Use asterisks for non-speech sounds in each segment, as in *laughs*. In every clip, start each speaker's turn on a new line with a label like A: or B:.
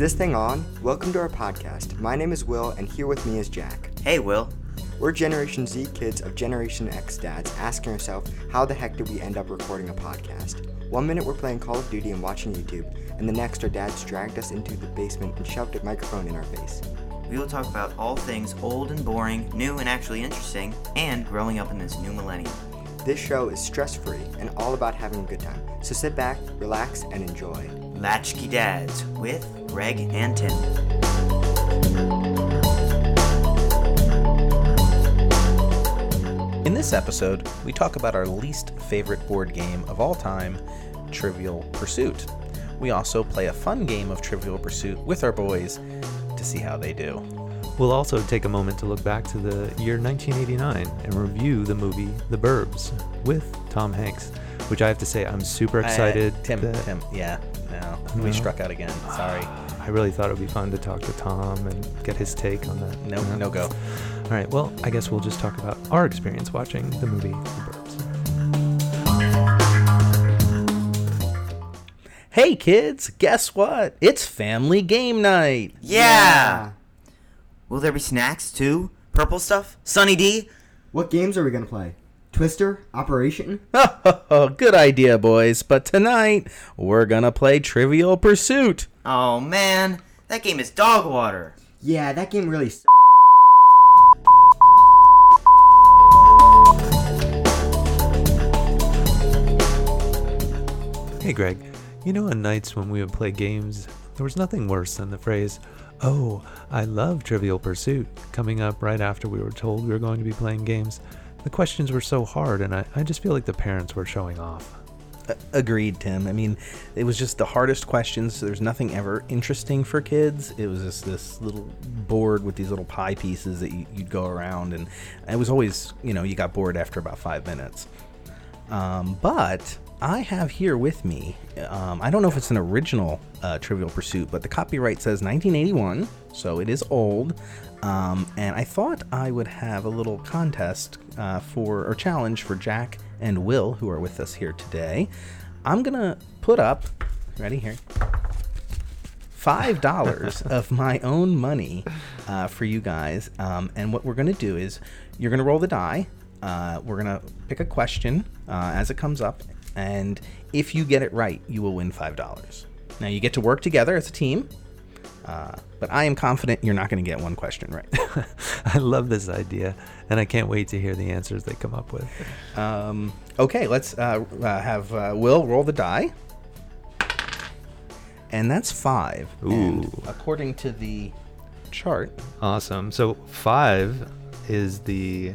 A: this thing on? Welcome to our podcast. My name is Will, and here with me is Jack.
B: Hey, Will.
A: We're Generation Z kids of Generation X dads asking ourselves, how the heck did we end up recording a podcast? One minute we're playing Call of Duty and watching YouTube, and the next our dads dragged us into the basement and shoved a microphone in our face.
B: We will talk about all things old and boring, new and actually interesting, and growing up in this new millennium.
A: This show is stress free and all about having a good time, so sit back, relax, and enjoy.
B: Latchkey Dads with Greg and Tim.
C: In this episode, we talk about our least favorite board game of all time, Trivial Pursuit. We also play a fun game of Trivial Pursuit with our boys to see how they do.
D: We'll also take a moment to look back to the year 1989 and review the movie The Burbs with Tom Hanks, which I have to say I'm super excited.
C: Uh, Tim,
D: that-
C: Tim, yeah, no, we struck out again. Sorry.
D: I really thought it would be fun to talk to Tom and get his take on that.
C: No,
D: Yeah.
C: no go.
D: All right, well, I guess we'll just talk about our experience watching the movie The Burbs.
C: Hey kids, guess what? It's family game night.
B: Yeah! Will there be snacks too? Purple stuff? Sunny D?
A: What games are we gonna play? Twister? Operation? *laughs*
C: Good idea, boys. But tonight, we're gonna play Trivial Pursuit.
B: Oh man, that game is dog water.
A: Yeah, that game really s-
D: Hey, Greg, you know, on nights when we would play games, there was nothing worse than the phrase, Oh, I love Trivial Pursuit, coming up right after we were told we were going to be playing games. The questions were so hard, and I, I just feel like the parents were showing off.
C: Agreed, Tim. I mean, it was just the hardest questions. There's nothing ever interesting for kids. It was just this little board with these little pie pieces that you, you'd go around, and it was always, you know, you got bored after about five minutes. Um, but I have here with me, um, I don't know if it's an original uh, Trivial Pursuit, but the copyright says 1981, so it is old. Um, and I thought I would have a little contest uh, for, or challenge for Jack and Will, who are with us here today. I'm going to put up, ready here, five dollars *laughs* of my own money uh, for you guys. Um, and what we're gonna do is you're gonna roll the die. Uh, we're gonna pick a question uh, as it comes up, and if you get it right, you will win five dollars. Now you get to work together as a team. Uh, but I am confident you're not going to get one question right. *laughs* *laughs*
D: I love this idea, and I can't wait to hear the answers they come up with.
C: um, okay, let's uh, uh, have uh, Will roll the die. And that's five. And
D: Ooh.
C: according to the chart,
D: Awesome. So, five is the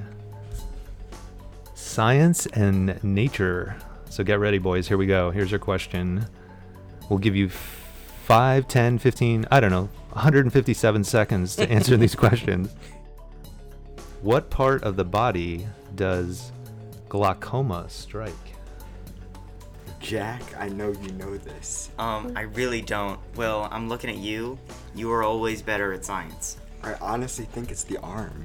D: science and nature. So, get ready, boys. Here we go. Here's your question. We'll give you 5, 10, 15, I don't know, 157 *laughs* seconds to answer these questions. What part of the body does glaucoma strike?
A: Jack, I know you know this.
B: Um, I really don't. Will, I'm looking at you. You are always better at science.
A: I honestly think it's the arm.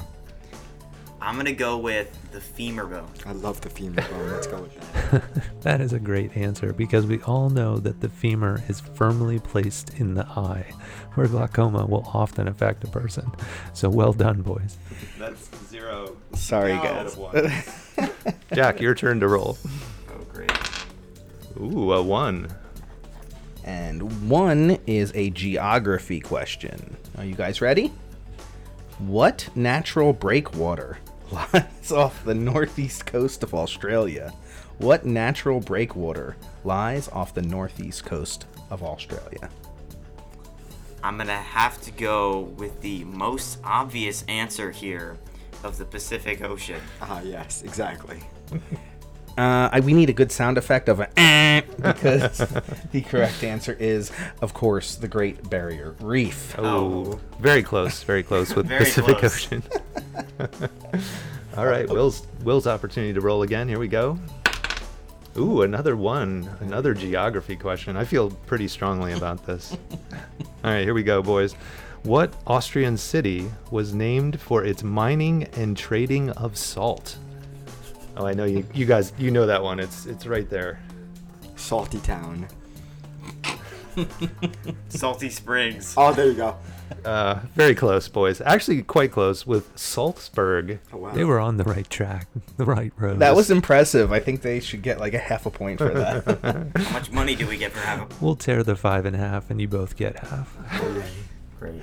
B: I'm gonna go with the femur bone.
A: I love the femur bone. Let's go with that. *laughs*
D: That is a great answer because we all know that the femur is firmly placed in the eye, where glaucoma will often affect a person. So, well done, boys.
E: That's zero.
C: sorry
B: No.
C: guys. *laughs*
D: Jack, your turn to roll.
B: Oh, great.
D: Ooh, a one.
C: And one is a geography question. Are you guys ready? What natural breakwater *laughs* lies off the northeast coast of Australia? What natural breakwater lies off the northeast coast of Australia?
B: I'm gonna have to go with the most obvious answer here of the Pacific Ocean.
A: Ah, yes, exactly. *laughs*
C: Uh, I, we need a good sound effect of a eh, because *laughs* the correct answer is, of course, the Great Barrier Reef.
D: Oh, very close, very close with *laughs*
B: Very
D: Pacific
B: close.
D: Ocean. *laughs* All right, Will's Will's opportunity to roll again. Here we go. Ooh, another one, another geography question. I feel pretty strongly about this. All right, here we go, boys. What Austrian city was named for its mining and trading of salt? Oh, I know you, you guys, you know that one. It's it's right there.
A: Salty Town. *laughs*
B: Salty Springs.
A: Oh, there you go.
D: Uh, very close, boys. Actually, quite close with Salzburg.
A: Oh, wow.
F: They were on the right track, *laughs* the right road.
C: That was impressive. I think they should get like a half a point for that. *laughs*
B: How much money do we get for having?
F: We'll tear the five in half, and you both get half.
B: Great.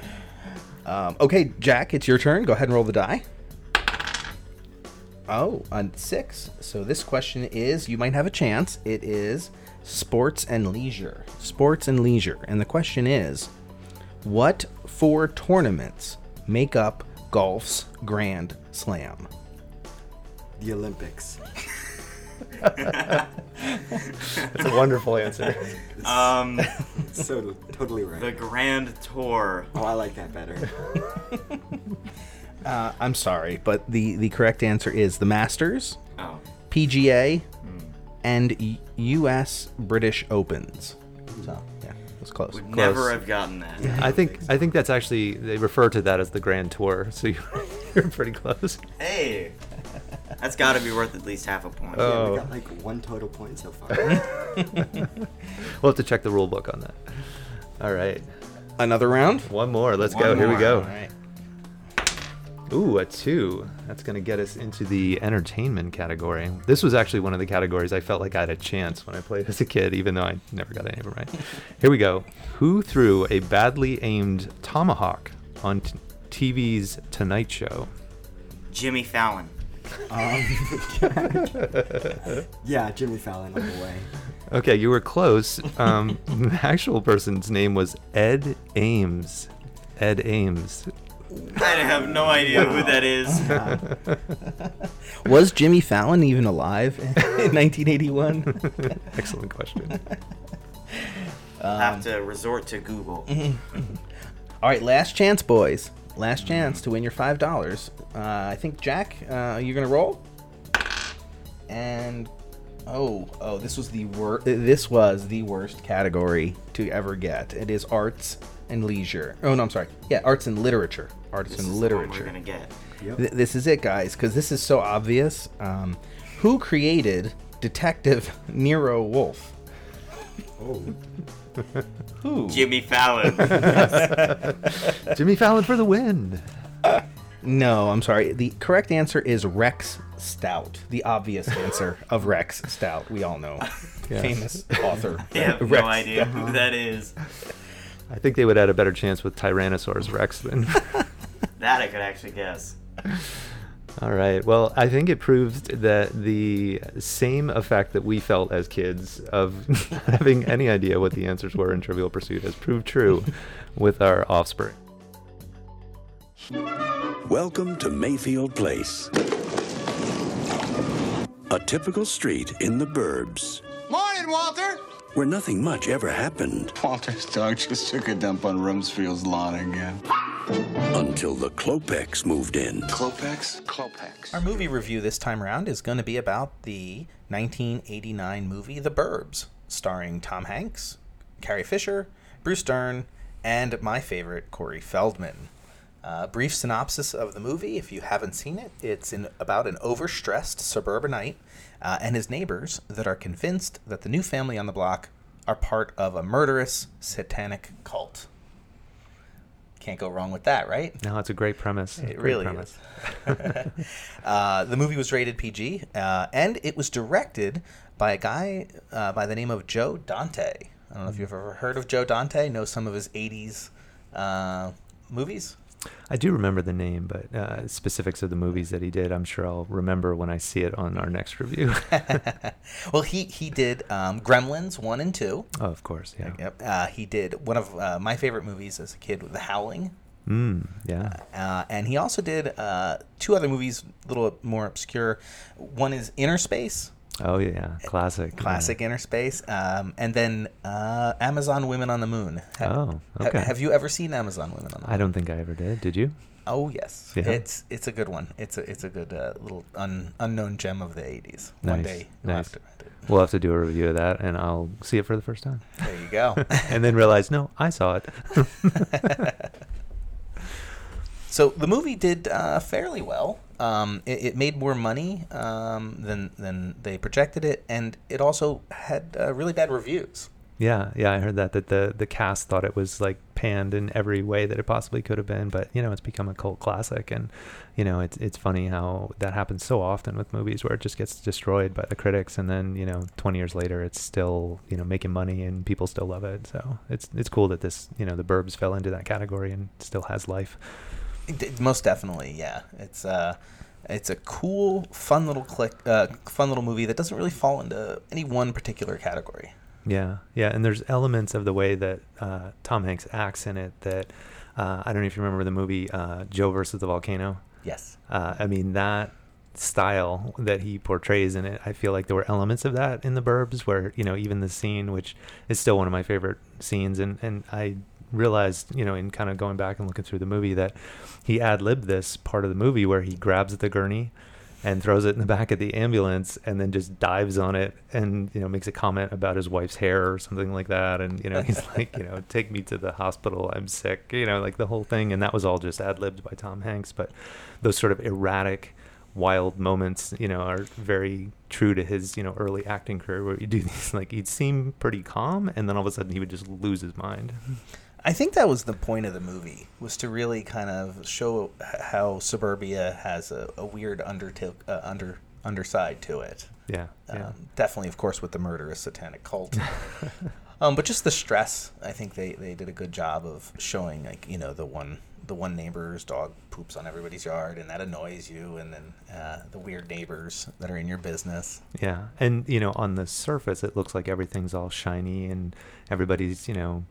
C: um, okay, Jack, it's your turn. Go ahead and roll the die. Oh, on six. So this question is you might have a chance. It is sports and leisure. Sports and leisure. And the question is what four tournaments make up golf's Grand Slam?
A: The Olympics.
D: That's a wonderful answer.
B: Um, *laughs*
A: So totally right.
B: the Grand Tour.
A: Oh, I like that better. *laughs*
C: Uh, I'm sorry, but the, the correct answer is the Masters,
B: Oh,
C: PGA, and U- U.S. British Opens. So, yeah, it was close.
B: would never have gotten that.
D: I think I think that's actually they refer to that as the Grand Tour. So you're, *laughs* you're pretty close.
B: Hey, that's got to be worth at least half a point.
A: Yeah,
D: Oh.
A: we got like one total point so far. *laughs*
D: We'll have to check the rule book on that. All right,
C: Another round?
D: one more. Let's
B: One
D: go. Here we
B: more.
D: go.
C: All right.
D: Ooh, a two. That's going to get us into the entertainment category. This was actually one of the categories I felt like I had a chance when I played as a kid, even though I never got any of them right. *laughs* Here we go. Who threw a badly aimed tomahawk on t- TV's Tonight Show?
B: Jimmy Fallon. *laughs*
A: yeah, Jimmy Fallon on the way.
D: Okay, you were close. Um, *laughs* the actual person's name was Ed Ames. Ed Ames.
B: I have no idea who that is. *laughs*
C: Was Jimmy Fallon even alive in *laughs* 1981? *laughs*
D: Excellent question.
B: have to resort to Google.
C: All right, last chance, boys. Last chance to win your five dollars. Uh, I think Jack, uh, you're gonna roll. And oh, oh, this was the worst. This was the worst category to ever get. It is arts and leisure. Oh no, I'm sorry. Yeah, arts and literature. Arts
B: This
C: and
B: is the one
C: literature.
B: we're gonna get.
C: Th- this is it, guys, because this is so obvious. Um, who created Detective *laughs* Nero Wolfe?
A: Oh,
C: Who? *laughs*
B: Jimmy Fallon. *laughs*
D: Jimmy Fallon for the win.
C: No, I'm sorry. The correct answer is Rex Stout. The obvious answer of Rex Stout. We all know.
D: Yes.
C: Famous author.
B: I have
C: Rex
B: no idea who that is.
D: I think they would have had a better chance with Tyrannosaurus Rex than.
B: That I could actually guess. *laughs*
D: All right. Well, I think it proved that the same effect that we felt as kids of *laughs* having any idea what the answers were in Trivial Pursuit has proved true *laughs* with our offspring.
G: Welcome to Mayfield Place. A typical street in the burbs
H: Morning, Walter.
G: Where nothing much ever happened
H: Walter's dog just took a dump on Rumsfield's lawn again.
G: until the Klopeks moved in.
H: Klopeks? Klopeks.
C: Our movie review this time around is going to be about the 1989 movie The Burbs, starring Tom Hanks, Carrie Fisher, Bruce Dern, and my favorite, Corey Feldman. Uh, brief synopsis of the movie, if you haven't seen it, it's in, about an overstressed suburbanite uh, and his neighbors that are convinced that the new family on the block are part of a murderous satanic cult. Can't go wrong with that, right?
D: No, it's a great premise.
C: It
D: Great
C: really
D: premise.
C: is. *laughs* uh, the movie was rated PG, uh, and it was directed by a guy uh, by the name of Joe Dante. I don't know if you've ever heard of Joe Dante. Know some of his '80s uh, movies.
D: I do remember the name, but uh, specifics of the movies that he did, I'm sure I'll remember when I see it on our next review. *laughs*
C: well, he he did um, Gremlins one and two.
D: oh, of course, yeah.
C: Yep. Uh, he did one of uh, my favorite movies as a kid, The Howling.
D: Mm, yeah.
C: Uh, and he also did uh, two other movies, a little more obscure. One is Innerspace,
D: Oh, yeah. Classic. yeah.
C: classic Innerspace, um, and then uh, Amazon Women on the Moon. Ha-
D: Oh,
C: ha-
D: okay.
C: have you ever seen Amazon Women on the Moon?
D: I don't think I ever did. Did you?
C: Oh yes,
D: Yeah.
C: it's it's a good one. It's a it's a good uh, little un, unknown gem of the '80s. One
D: Nice,
C: day you'll
D: nice.
C: have to.
D: We'll have to do a review of that, and I'll see it for the first time.
C: There you go. *laughs*
D: and then realize, no, I saw it. *laughs*
C: So the movie did uh, fairly well. Um, it, it made more money um, than than they projected it, and it also had uh, really bad reviews.
D: Yeah, yeah, I heard that that the the cast thought it was like panned in every way that it possibly could have been, but you know, it's become a cult classic and you know, it's it's funny how that happens so often with movies where it just gets destroyed by the critics and then, you know, 20 years later it's still, you know, making money and people still love it. So, it's it's cool that this, you know, The Burbs fell into that category and still has life.
C: It- most definitely, yeah. It's uh, it's a cool, fun little click, uh, fun little movie that doesn't really fall into any one particular category.
D: Yeah, yeah, and there's elements of the way that uh, Tom Hanks acts in it that uh, I don't know if you remember the movie uh, Joe versus the Volcano.
C: Yes.
D: Uh, I mean that style that he portrays in it. I feel like there were elements of that in the Burbs, where you know even the scene, which is still one of my favorite scenes, and and I realized you know in kind of going back and looking through the movie that he ad libbed this part of the movie where he grabs the gurney and throws it in the back of the ambulance and then just dives on it and you know makes a comment about his wife's hair or something like that. And you know he's *laughs* like you know take me to the hospital i'm sick you know like the whole thing. And that was all just ad-libbed by tom hanks. But those sort of erratic wild moments you know are very true to his you know early acting career where you do these like he'd seem pretty calm and then all of a sudden he would just lose his mind *laughs*
C: I think that was the point of the movie was to really kind of show how suburbia has a, a weird undertil uh, under underside to it.
D: yeah yeah
C: Um, definitely, of course, with the murderous satanic cult. *laughs* um, but just the stress, I think they, they did a good job of showing, like you know, the one the one neighbor's dog poops on everybody's yard, and that annoys you, and then uh, the weird neighbors that are in your business.
D: Yeah, and you know, on the surface, it looks like everything's all shiny and everybody's you know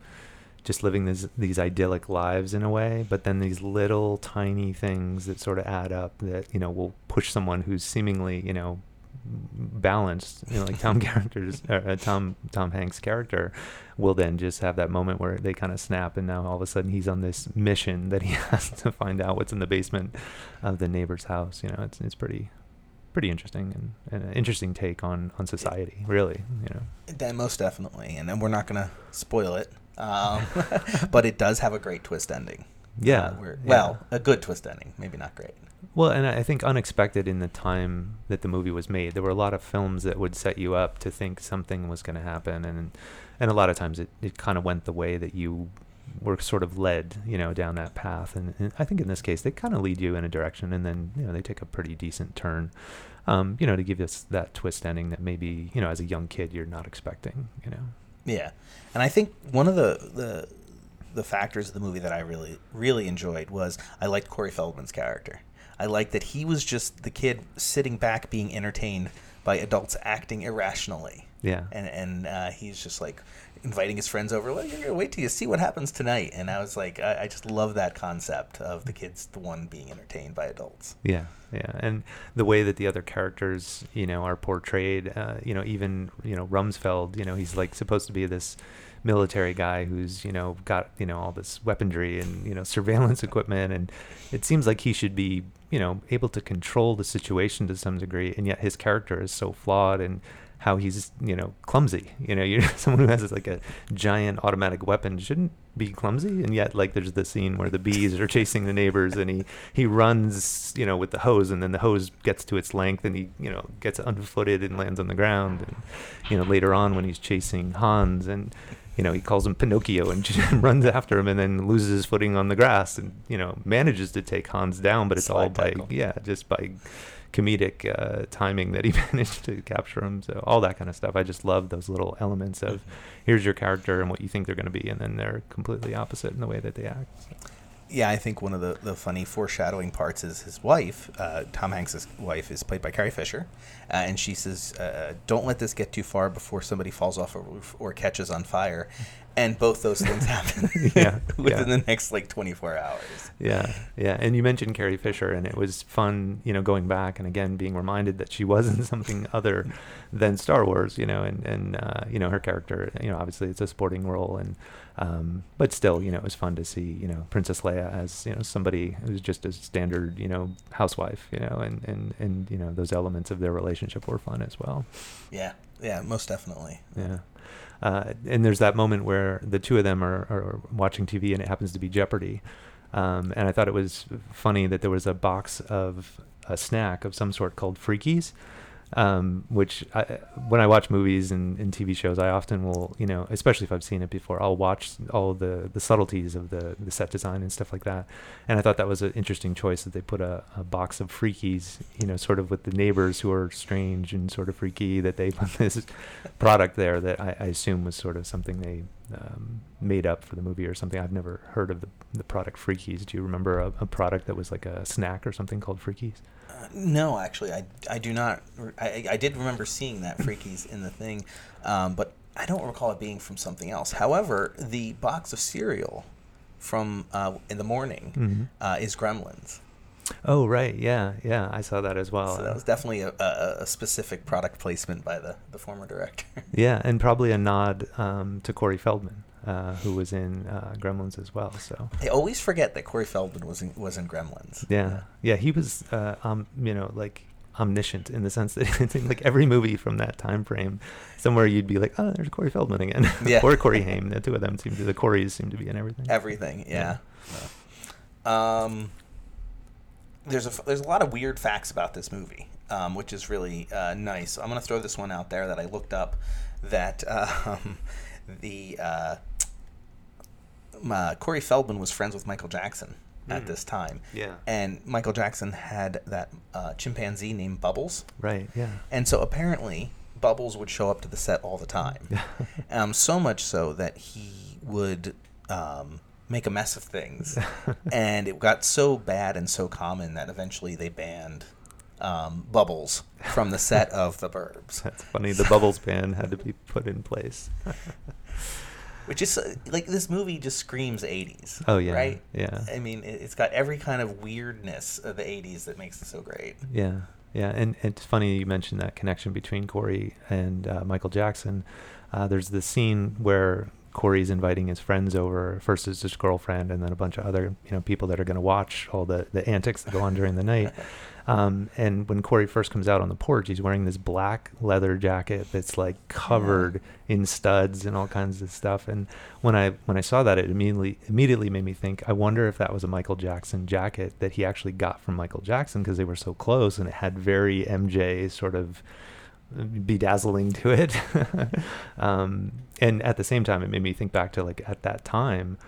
D: just living these these idyllic lives in a way. But then these little tiny things that sort of add up that you know will push someone who's seemingly you know balanced, you know, like Tom *laughs* characters, uh, Tom Tom Hanks' character, will then just have that moment where they kind of snap, and now all of a sudden he's on this mission that he *laughs* has to find out what's in the basement of the neighbor's house. You know, it's it's pretty pretty interesting and, and an interesting take on on society, really. You know.
C: Most definitely, and then we're not gonna spoil it, um, *laughs* *laughs* but it does have a great twist ending.
D: Yeah,
C: Uh, where-
D: yeah.
C: Well, a good twist ending, maybe not great.
D: Well, and I think unexpected in the time that the movie was made. There were a lot of films that would set you up to think something was going to happen, and and a lot of times it, it kind of went the way that you were sort of led, you know, down that path. And, and I think in this case, they kind of lead you in a direction, and then you know they take a pretty decent turn, um, you know, to give us that twist ending that maybe you know as a young kid you're not expecting, you know.
C: Yeah, and I think one of the the the factors of the movie that I really really enjoyed was I liked Corey Feldman's character. I liked that he was just the kid sitting back being entertained by adults acting irrationally.
D: Yeah.
C: and and uh, he's just like inviting his friends over. Like, wait till you see what happens tonight. And I was like, I, I just love that concept of the kids, the one being entertained by adults.
D: Yeah, yeah, and the way that the other characters, you know, are portrayed, uh, you know, even you know Rumsfield, you know, he's like supposed to be this military guy who's you know got you know all this weaponry and you know *laughs* surveillance equipment, and it seems like he should be you know able to control the situation to some degree, and yet his character is so flawed and how he's you know clumsy. You know *laughs* you're someone who has like a giant automatic weapon. Shouldn't be clumsy. And yet like there's the scene where the bees are *laughs* chasing the neighbors and he he runs you know with the hose and then the hose gets to its length and he you know gets unfooted and lands on the ground and you know later on when he's chasing Hans and you know he calls him Pinocchio and *laughs* runs after him and then loses his footing on the grass and you know manages to take Hans down but it's all
C: Slide
D: by
C: tackle.
D: yeah just by comedic uh, timing that he *laughs* managed to capture him. So all that kind of stuff. I just love those little elements of here's your character and what you think they're going to be, and then they're completely opposite in the way that they act. So,
C: Yeah, I think one of the, the funny foreshadowing parts is his wife, uh, Tom Hanks' wife, is played by Carrie Fisher, uh, and she says, uh, "Don't let this get too far before somebody falls off a roof or catches on fire," and both those things happen
D: Yeah,
C: within
D: yeah.
C: the next like twenty four hours.
D: yeah, yeah. And you mentioned Carrie Fisher, and it was fun, you know, going back and again being reminded that she was in something other than Star Wars, you know, and and uh, you know her character, you know, obviously it's a sporting role, and um, but still, you know, it was fun to see, you know, Princess Leia as you know somebody who's just a standard, you know, housewife, you know, and and and you know those elements of their relationship were fun as well.
C: Yeah, yeah, most definitely.
D: Yeah. Uh, and there's that moment where the two of them are, are watching TV and it happens to be Jeopardy. Um, and I thought it was funny that there was a box of a snack of some sort called Freakies. Um, which I, when I watch movies and, and TV shows, I often will, you know, especially if I've seen it before, I'll watch all the, the subtleties of the, the set design and stuff like that. And I thought that was an interesting choice that they put a, a box of freakies, you know, sort of with the neighbors who are strange and sort of freaky, that they put *laughs* this product there that I, I assume was sort of something they um, made up for the movie or something. I've never heard of the, the product Freakies. Do you remember a, a product that was like a snack or something called Freakies?
C: Uh, no, actually, I, I do not. I, I did remember seeing that Freakies in the thing, um, but I don't recall it being from something else. However, the box of cereal from uh, in the morning
D: Mm-hmm.
C: uh, is Gremlins.
D: Oh, right. Yeah. Yeah. I saw that as well.
C: So that was definitely a, a, a specific product placement by the, the former director.
D: yeah. And probably a nod um, to Corey Feldman, uh, who was in uh, Gremlins as well. So.
C: I always forget that Corey Feldman was in, was in Gremlins.
D: Yeah, yeah, he was, uh, um, you know, like omniscient in the sense that *laughs* like every movie from that time frame, somewhere you'd be like, oh, there's Corey Feldman again, *laughs*
C: Yeah.
D: or Corey Haim. The two of them seem to the Coreys seem to be in everything.
C: Everything, yeah. Um, there's a there's a lot of weird facts about this movie, um, which is really uh, nice. I'm gonna throw this one out there that I looked up. That *laughs* um, the uh, uh, Corey Feldman was friends with Michael Jackson at
D: Mm.
C: this time.
D: Yeah.
C: and Michael Jackson had that uh, chimpanzee named Bubbles.
D: Right. Yeah.
C: And so apparently, Bubbles would show up to the set all the time. *laughs* um, so much so that he would um, make a mess of things. *laughs* and it got so bad and so common that eventually they banned um, Bubbles from the set of The Burbs. *laughs*
D: That's funny. The Bubbles ban had to be put in place.
C: Which is uh, like this movie just screams 80s.
D: Oh, yeah,
C: Right?
D: yeah.
C: I mean, it- it's got every kind of weirdness of the 80s that makes it so great.
D: Yeah, yeah, and it's funny you mentioned that connection between Corey and uh, Michael Jackson. Uh, there's this scene where Corey's inviting his friends over. First is his girlfriend, and then a bunch of other you know people that are going to watch all the the antics that go on during the night. *laughs* Um, and when Corey first comes out on the porch, he's wearing this black leather jacket that's like covered in studs and all kinds of stuff. And when I when I saw that, it immediately immediately made me think. I wonder if that was a Michael Jackson jacket that he actually got from Michael Jackson because they were so close, and it had very MJ sort of bedazzling to it. *laughs* um, and at the same time, it made me think back to like at that time,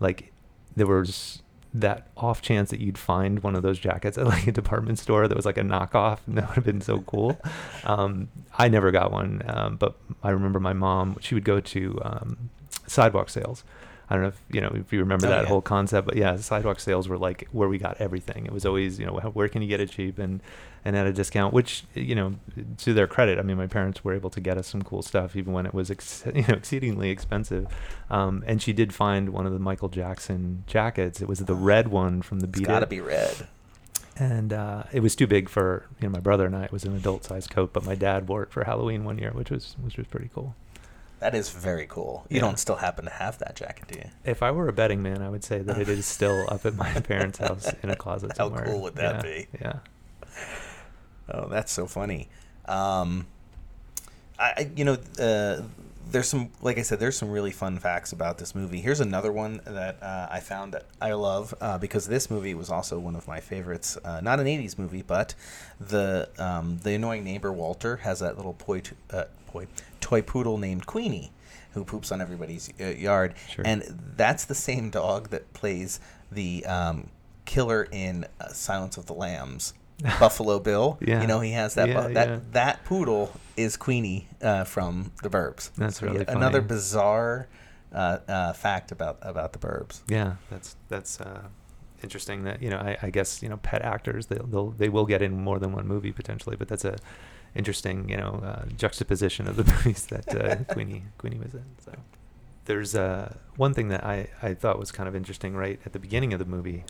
D: like there was that off chance that you'd find one of those jackets at *laughs* like a department store that was like a knockoff and *laughs* that would have been so cool. *laughs* Um, i never got one um, but i remember my mom she would go to um, sidewalk sales i don't know if you know if you remember
C: Oh,
D: that
C: yeah.
D: whole concept but yeah sidewalk sales were like where we got everything it was always you know where can you get it cheap and and at a discount which you know to their credit i mean my parents were able to get us some cool stuff even when it was ex- *laughs* you know exceedingly expensive um, and she did find one of the michael jackson jackets it was the red one from the
C: It's
D: beat
C: got to
D: It
C: be red.
D: and uh, it was too big for you know my brother and I. It was an adult sized coat, but my dad wore it for Halloween one year, which was which was pretty cool.
C: That is very cool. You
D: Yeah.
C: don't still happen to have that jacket, do you?
D: If I were a betting man, I would say that it is still *laughs* up at my parents' house in a closet
C: How
D: somewhere.
C: cool would that
D: Yeah,
C: be?
D: Yeah.
C: Oh, that's so funny. Um, I, you know, uh, there's some, like I said, there's some really fun facts about this movie. Here's another one that uh, I found that I love uh, because this movie was also one of my favorites. Uh, not an '80s movie, but the um, the annoying neighbor Walter has that little uh, toy, toy poodle named Queenie. Who poops on everybody's uh, yard?
D: Sure.
C: And that's the same dog that plays the um, killer in uh, Silence of the Lambs, *laughs* Buffalo Bill.
D: Yeah.
C: You know, he has that
D: Yeah,
C: bu- that
D: yeah.
C: that poodle is Queenie uh, from the Burbs.
D: That's
C: So,
D: really
C: another bizarre uh, uh, fact about about the Burbs.
D: Yeah, that's that's uh, interesting. That you know, I, I guess you know, pet actors they'll, they'll they will get in more than one movie potentially, but that's a interesting you know uh, juxtaposition of the *laughs* movies that uh, *laughs* Queenie Queenie was in. So there's uh, one thing that I I thought was kind of interesting right at the beginning of the movie,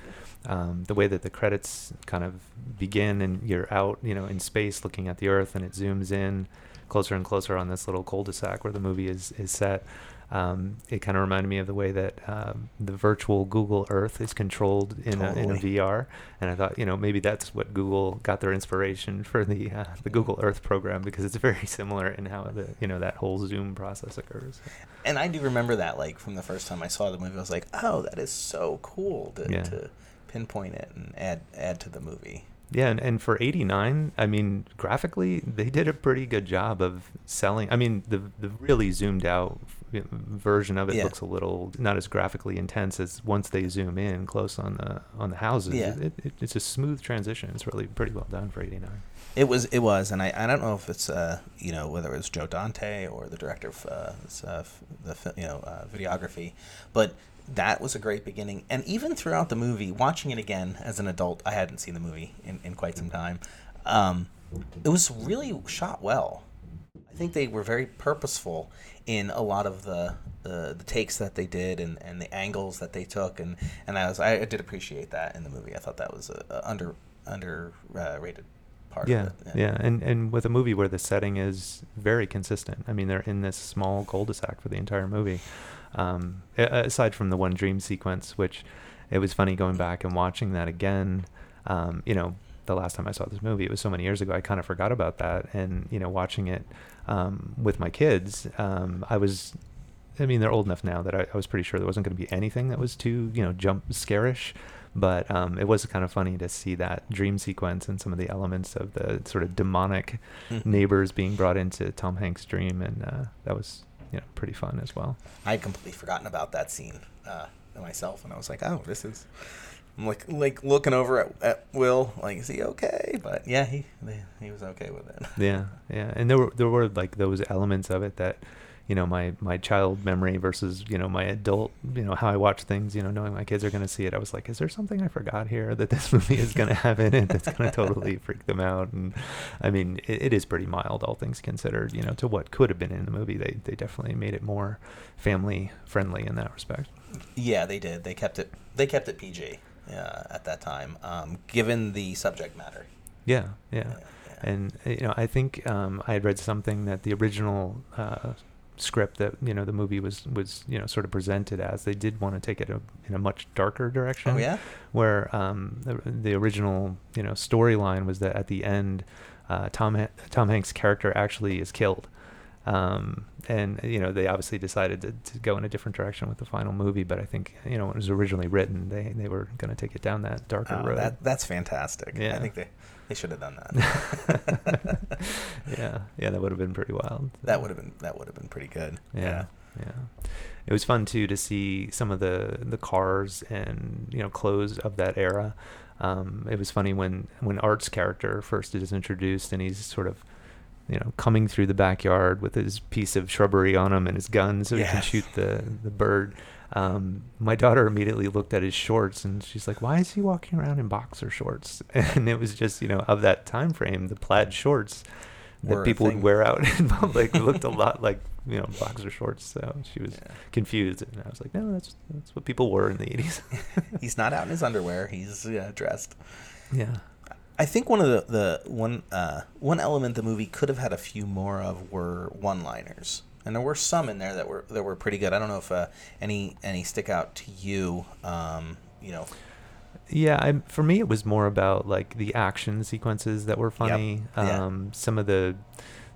D: um, the way that the credits kind of begin and you're out you know in space looking at the Earth and it zooms in closer and closer on this little cul-de-sac where the movie is is set. Um, it kind of reminded me of the way that um, the virtual Google Earth is controlled in a, in a VR, and I thought, you know, maybe that's what Google got their inspiration *laughs* for the uh, the Google Earth program because it's very *laughs* similar in how the you know that whole zoom process occurs.
C: And I do remember that, like from the first time I saw the movie, I was like, "Oh, that is so cool to,
D: Yeah.
C: to pinpoint it and add add to the movie."
D: Yeah, and, and for '89, I mean, graphically, they did a pretty good job of selling. I mean, the the really zoomed out version of it
C: Yeah.
D: looks a little not as graphically intense as once they zoom in close on the on the houses.
C: Yeah.
D: It, it, it's a smooth transition. It's really pretty well done for '89.
C: It was, it was, and I, I don't know if it's, uh, you know, whether it was Joe Dante or the director of uh, uh, the, you know, uh, videography, but that was a great beginning. And even throughout the movie, watching it again as an adult, I hadn't seen the movie in, in quite some time. Um, it was really shot well. I think they were very purposeful in a lot of the the, the takes that they did and, and the angles that they took and, and I was I did appreciate that in the movie. I thought that was a, a under under uh, part
D: Yeah,
C: it.
D: yeah, and and with a movie where the setting is very consistent. I mean, they're in this small cul-de-sac for the entire movie. Um, aside from the one dream sequence, which it was funny going back and watching that again. Um, you know, the last time I saw this movie, it was so many years ago. I kind of forgot about that, and you know, watching it um, with my kids, um, I was. I mean, they're old enough now that I, I was pretty sure there wasn't going to be anything that was too, you know, jump scarish. But um, it was kind of funny to see that dream sequence and some of the elements of the sort of demonic
C: Mhm.
D: neighbors being brought into Tom Hanks' dream, and uh, that was, you know, pretty fun as well.
C: I had completely forgotten about that scene uh, myself, and I was like, "Oh, this is." I'm like, like looking over at, at Will, like, is he okay? But yeah, he he was okay with it.
D: Yeah, yeah, and there were there were like those elements of it that, you know, my my child memory versus you know my adult, you know, how I watch things, you know, knowing my kids are going to see it. I was like, is there something I forgot here that this *laughs* movie is going to have in it that's going to totally *laughs* freak them out? And I mean, it, it is pretty mild, all things considered. You know, to what could have been in the movie, they they definitely made it more family friendly in that respect.
C: Yeah, they did. They kept it. They kept it PG uh, at that time, um, given the subject matter.
D: Yeah, yeah.
C: Yeah, yeah.
D: And you know, I think um, I had read something that the original uh, script that you know the movie was was you know sort of presented as they did want to take it a, in a much darker direction.
C: Oh yeah.
D: Where um, the, the original you know storyline was that at the end, uh, Tom Tom Hanks' character actually is killed. Um, and you know they obviously decided to, to go in a different direction with the final movie, but I think you know when it was originally written, they they were going to take it down that darker
C: Oh,
D: road.
C: that that's fantastic.
D: Yeah.
C: I think they they should have done that. *laughs*
D: yeah, yeah, that would have been pretty wild.
C: that would have been that would have been pretty good.
D: Yeah, yeah. It was fun too to see some of the the cars and you know clothes of that era. Um, it was funny when when Art's character first is introduced and he's sort of you know coming through the backyard with his piece of shrubbery on him and his gun so he can shoot the the bird. Um, my daughter immediately looked at his shorts and she's like, "Why is he walking around in boxer shorts?" *laughs* And it was just you know of that time frame, the plaid shorts that
C: Were
D: people would wear out in *laughs* public looked a lot like you know boxer shorts. So she was
C: Yeah.
D: confused, and I was like, "No, that's that's what people wore in the '80s." *laughs*
C: He's not out in his underwear. He's uh, dressed.
D: yeah,
C: I think one of the, the one uh, one element the movie could have had a few more of were one liners, and there were some in there that were that were pretty good. I don't know if uh, any any stick out to you. Um, you know,
D: yeah. I, for me, it was more about like the action sequences that were funny.
C: Yeah.
D: Um, some of the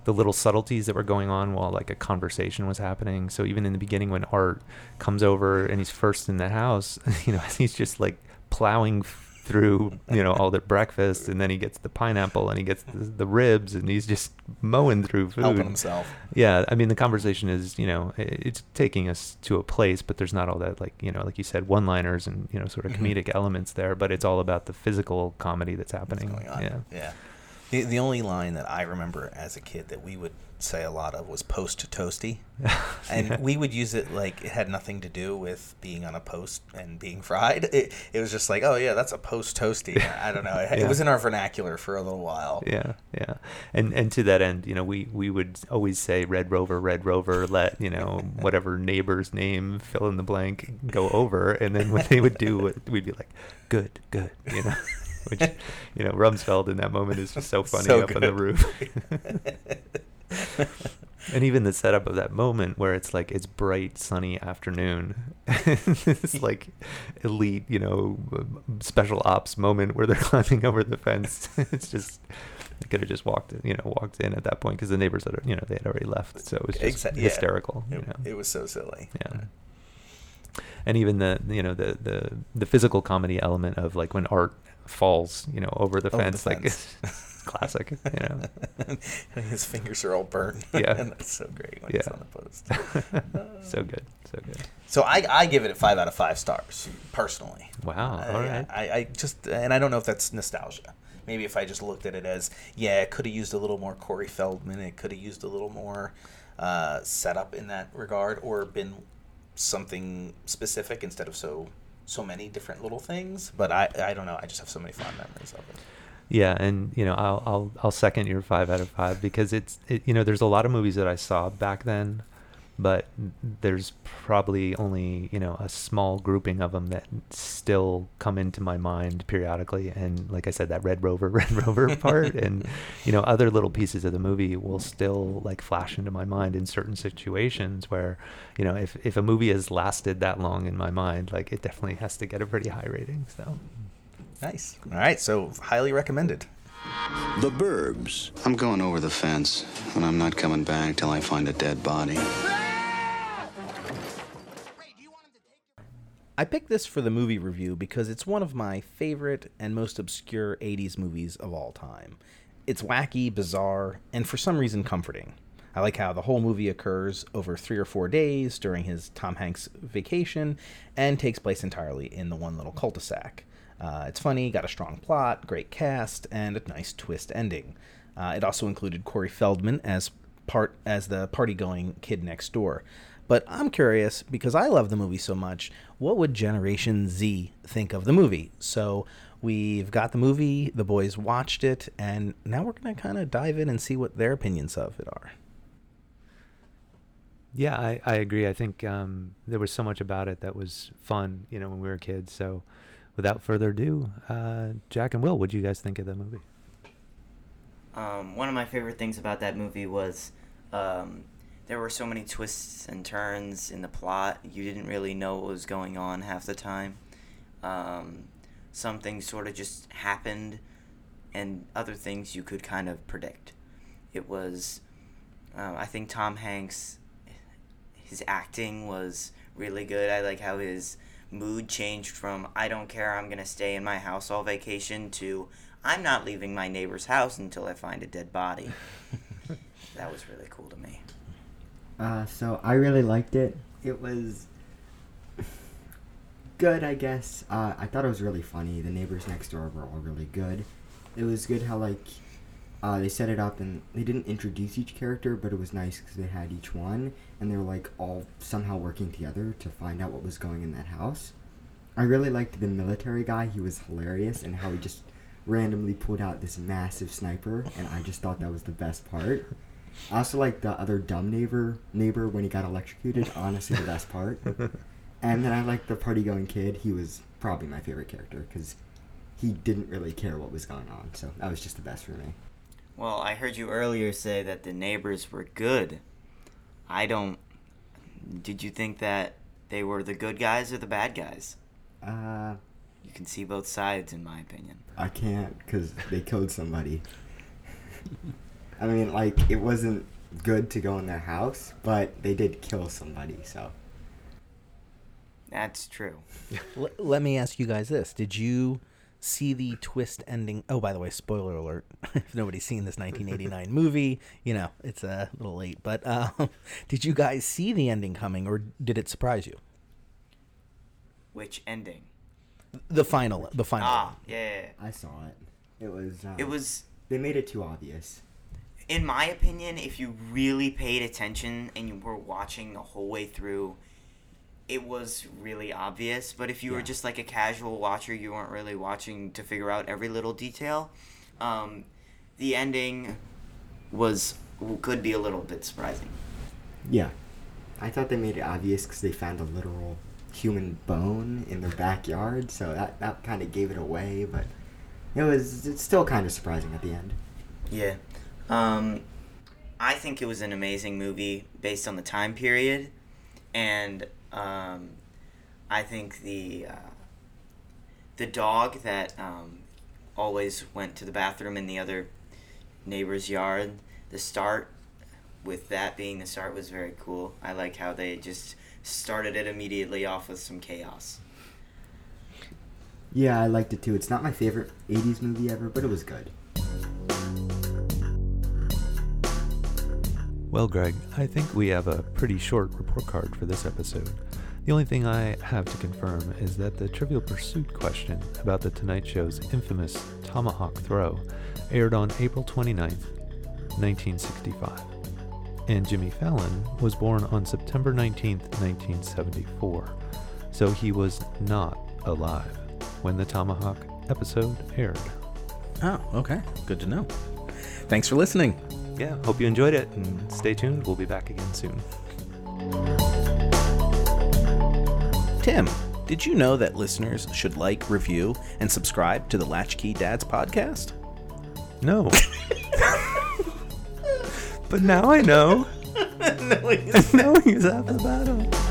D: the little subtleties that were going on while like a conversation was happening. So even in the beginning, when Art comes over and he's first in the house, *laughs* you know, *laughs* he's just like plowing through you know all their breakfast and then he gets the pineapple and he gets the, the ribs and he's just mowing through food
C: helping himself.
D: yeah i mean the conversation is you know it's taking us to a place but there's not all that like you know like you said one liners and you know sort of
C: Mhm.
D: comedic elements there but it's all about the physical comedy that's
C: What's
D: happening
C: going on?
D: yeah
C: yeah. The, the only line that I remember as a kid that we would say a lot of was post toasty. *laughs* and
D: Yeah.
C: we would use it like it had nothing to do with being on a post and being fried. *laughs* It, it was just like, oh yeah, that's a post toasty. *laughs* I don't know. It,
D: Yeah.
C: it was in our vernacular for a little while.
D: yeah yeah and and to that end you know we we would always say red rover red rover let you know whatever neighbor's name fill in the blank go over and then when they would do it we'd be like good good you know which you know rumsfield in that moment is just so funny
C: So
D: up on the roof *laughs* and even the setup of that moment where it's like it's bright sunny afternoon *laughs* it's like elite you know um, special ops moment where they're *laughs* climbing over the fence it's just they could have just walked you know walked in at that point because the neighbors had you know they had already left so it was just
C: Exa- yeah.
D: hysterical you
C: It,
D: know
C: it was so silly.
D: yeah mm. and even the you know the the the physical comedy element of like when art falls, you know, over the
C: Over the
D: fence. like
C: fence.
D: Classic, you know. *laughs*
C: and his fingers are all burnt. *laughs*
D: Yeah.
C: and that's so great when
D: Yeah.
C: he's on the post. *laughs*
D: so good, so good.
C: So I, I give it a five out of five stars personally.
D: Wow. All
C: I,
D: right.
C: I, I just and I don't know if that's nostalgia. Maybe if I just looked at it as yeah, it could have used a little more Corey Feldman. It could have used a little more uh, setup in that regard, or been something specific instead of so so many different little things. But I I don't know. I just have so many fond memories of it.
D: Yeah, and you know, I'll I'll I'll second your five out of five because it's it, you know, there's a lot of movies that I saw back then, but there's probably only you know a small grouping of them that still come into my mind periodically. And like I said, that Red Rover, *laughs* Red Rover part, *laughs* and you know, other little pieces of the movie will still like flash into my mind in certain situations where, you know, if if a movie has lasted that long in my mind, like it definitely has to get a pretty high rating. So.
C: Nice. All right. So highly recommended.
G: The Burbs.
H: I'm going over the fence, and I'm not coming back till I find a dead body.
C: I picked this for the movie review because it's one of my favorite and most obscure 80s movies of all time. It's wacky, bizarre, and for some reason comforting. I like how the whole movie occurs over three or four days during his Tom Hanks vacation and takes place entirely in the one little cul de sac. Uh, it's funny, got a strong plot, great cast, and a nice twist ending. Uh, it also included Corey Feldman as part as the party-going kid next door. But I'm curious because I love the movie so much. What would Generation Z think of the movie? So we've got the movie, the boys watched it, and now we're gonna kind of dive in and see what their opinions of it are.
D: Yeah, I, I agree. I think um, there was so much about it that was fun, you know, when we were kids. So, without further ado, uh, Jack and Will, what do you guys think of the movie?
B: Um, one of my favorite things about that movie was um, there were so many twists and turns in the plot. You didn't really know what was going on half the time. Um, some things sort of just happened, and other things you could kind of predict. It was, uh, I think Tom Hanks, his acting was really good. I like how his mood changed from I don't care, I'm gonna stay in my house all vacation to I'm not leaving my neighbor's house until I find a dead body. *laughs* that was really cool to me.
A: Uh, so I really liked it. It was good, I guess. Uh, I thought it was really funny. The neighbors next door were all really good. It was good how like uh, they set it up and they didn't introduce each character, but it was nice because they had each one and they were like all somehow working together to find out what was going in that house. I really liked the military guy. He was hilarious and how he just randomly pulled out this massive sniper, and I just thought that was the best part. I also like the other dumb neighbor neighbor when he got electrocuted. Honestly, the best part. *laughs* And then I like the party going kid. He was probably my favorite character because he didn't really care what was going on. So that was just the best for me.
B: Well, I heard you earlier say that the neighbors were good. I don't. Did you think that they were the good guys or the bad guys?
A: Uh,
B: You can see both sides, in my opinion.
A: I can't because they killed somebody. *laughs* I mean, like it wasn't good to go in their house, but they did kill somebody. So
B: That's true.
C: L- let me ask you guys this: Did you see the twist ending? Oh, by the way, spoiler alert! *laughs* if nobody's seen this 1989 movie, you know it's a little late. But um, *laughs* did you guys see the ending coming, or did it surprise you?
B: Which ending?
C: The final, the final.
B: Ah, yeah. yeah, yeah.
A: I saw it. It was. Uh,
B: It was,
A: They made it too obvious.
B: in my opinion, if you really paid attention and you were watching the whole way through, it was really obvious. But if you were just like a casual watcher, you weren't really watching to figure out every little detail. Um, the ending was could be a little bit surprising.
A: Yeah. I thought they made it obvious because they found a literal human bone in their backyard, so that, that kind of gave it away, but it was it's still kind of surprising at the end.
B: Yeah. Um, I think it was an amazing movie based on the time period, and um, I think the uh, the dog that um, always went to the bathroom in the other neighbor's yard. The start with that being the start was very cool. I like how they just started it immediately off with some chaos.
A: Yeah, I liked it too. It's not my favorite 80s movie ever, but it was good.
D: Well, Greg, I think we have a pretty short report card for this episode. The only thing I have to confirm is that the Trivial Pursuit question about the Tonight Show's infamous tomahawk throw aired on April 29th, 1965. And Jimmy Fallon was born on September 19th, 1974. So he was not alive when the Tomahawk episode aired.
C: Oh, okay. Good to know. Thanks for listening.
D: Yeah, hope you enjoyed it and stay tuned. We'll be back again soon.
C: Tim, did you know that listeners should like, review, and subscribe to the Latchkey Dads podcast?
D: No. *laughs* but now I know. Knowing is half the battle.